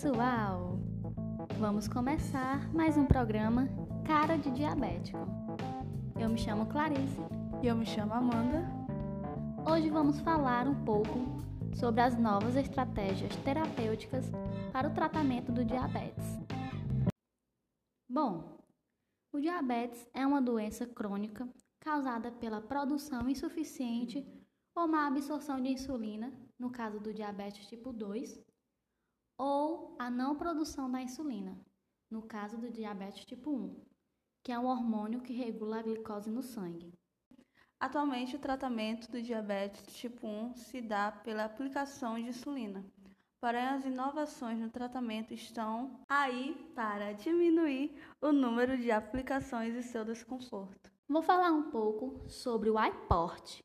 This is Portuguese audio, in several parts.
pessoal! Vamos começar mais um programa Cara de Diabético. Eu me chamo Clarice. E eu me chamo Amanda. Hoje vamos falar um pouco sobre as novas estratégias terapêuticas para o tratamento do diabetes. Bom, o diabetes é uma doença crônica causada pela produção insuficiente ou má absorção de insulina, no caso do diabetes tipo 2, ou a não produção da insulina, no caso do diabetes tipo 1, que é um hormônio que regula a glicose no sangue. Atualmente, o tratamento do diabetes tipo 1 se dá pela aplicação de insulina. Porém, as inovações no tratamento estão aí para diminuir o número de aplicações e seu desconforto. Vou falar um pouco sobre o iPort.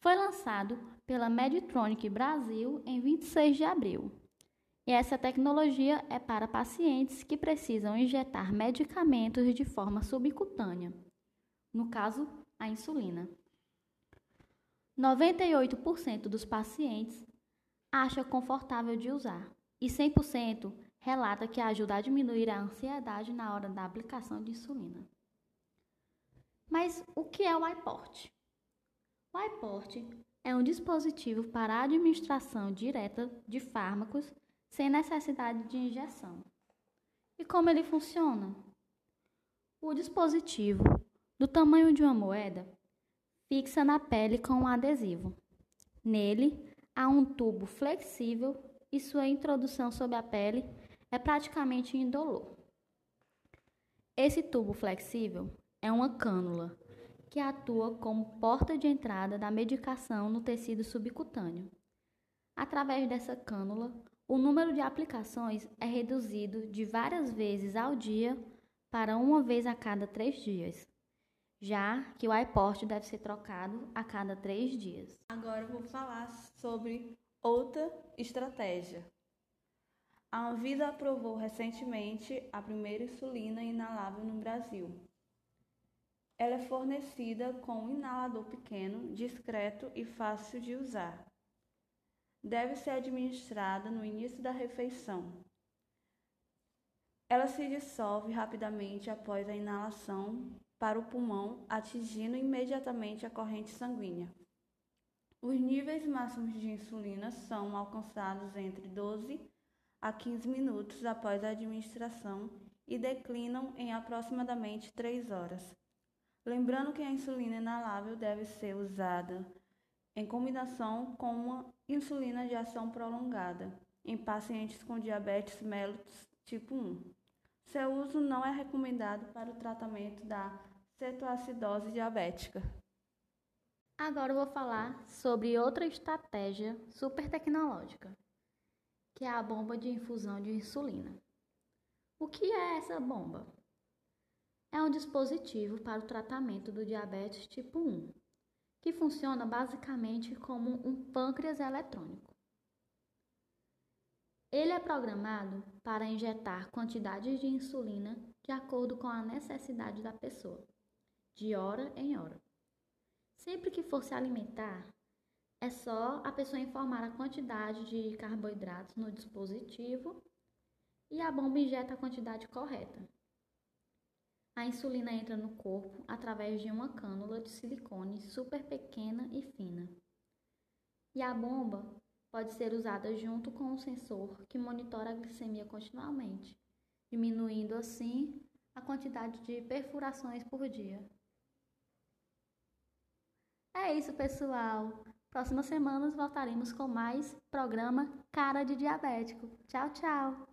Foi lançado pela Medtronic Brasil em 26 de abril. E essa tecnologia é para pacientes que precisam injetar medicamentos de forma subcutânea, no caso, a insulina. 98% dos pacientes acha confortável de usar e 100% relata que ajuda a diminuir a ansiedade na hora da aplicação de insulina. Mas o que é o iPort? O iPort é um dispositivo para a administração direta de fármacos sem necessidade de injeção. E como ele funciona? O dispositivo, do tamanho de uma moeda, fixa na pele com um adesivo. Nele há um tubo flexível e sua introdução sob a pele é praticamente indolor. Esse tubo flexível é uma cânula que atua como porta de entrada da medicação no tecido subcutâneo. Através dessa cânula, o número de aplicações é reduzido de várias vezes ao dia para uma vez a cada três dias já que o iPort deve ser trocado a cada três dias. Agora eu vou falar sobre outra estratégia. A Anvisa aprovou recentemente a primeira insulina inalável no Brasil. Ela é fornecida com um inalador pequeno, discreto e fácil de usar. Deve ser administrada no início da refeição. Ela se dissolve rapidamente após a inalação para o pulmão, atingindo imediatamente a corrente sanguínea. Os níveis máximos de insulina são alcançados entre 12 a 15 minutos após a administração e declinam em aproximadamente 3 horas. Lembrando que a insulina inalável deve ser usada em combinação com uma insulina de ação prolongada em pacientes com diabetes mellitus tipo 1. Seu uso não é recomendado para o tratamento da cetoacidose diabética. Agora eu vou falar sobre outra estratégia super tecnológica, que é a bomba de infusão de insulina. O que é essa bomba? É um dispositivo para o tratamento do diabetes tipo 1, que funciona basicamente como um pâncreas eletrônico. Ele é programado para injetar quantidades de insulina de acordo com a necessidade da pessoa, de hora em hora. Sempre que for se alimentar, é só a pessoa informar a quantidade de carboidratos no dispositivo e a bomba injeta a quantidade correta. A insulina entra no corpo através de uma cânula de silicone super pequena e fina. E a bomba pode ser usada junto com um sensor que monitora a glicemia continuamente, diminuindo assim a quantidade de perfurações por dia. É isso, pessoal. Próximas semanas voltaremos com mais programa Cara de Diabético. Tchau, tchau.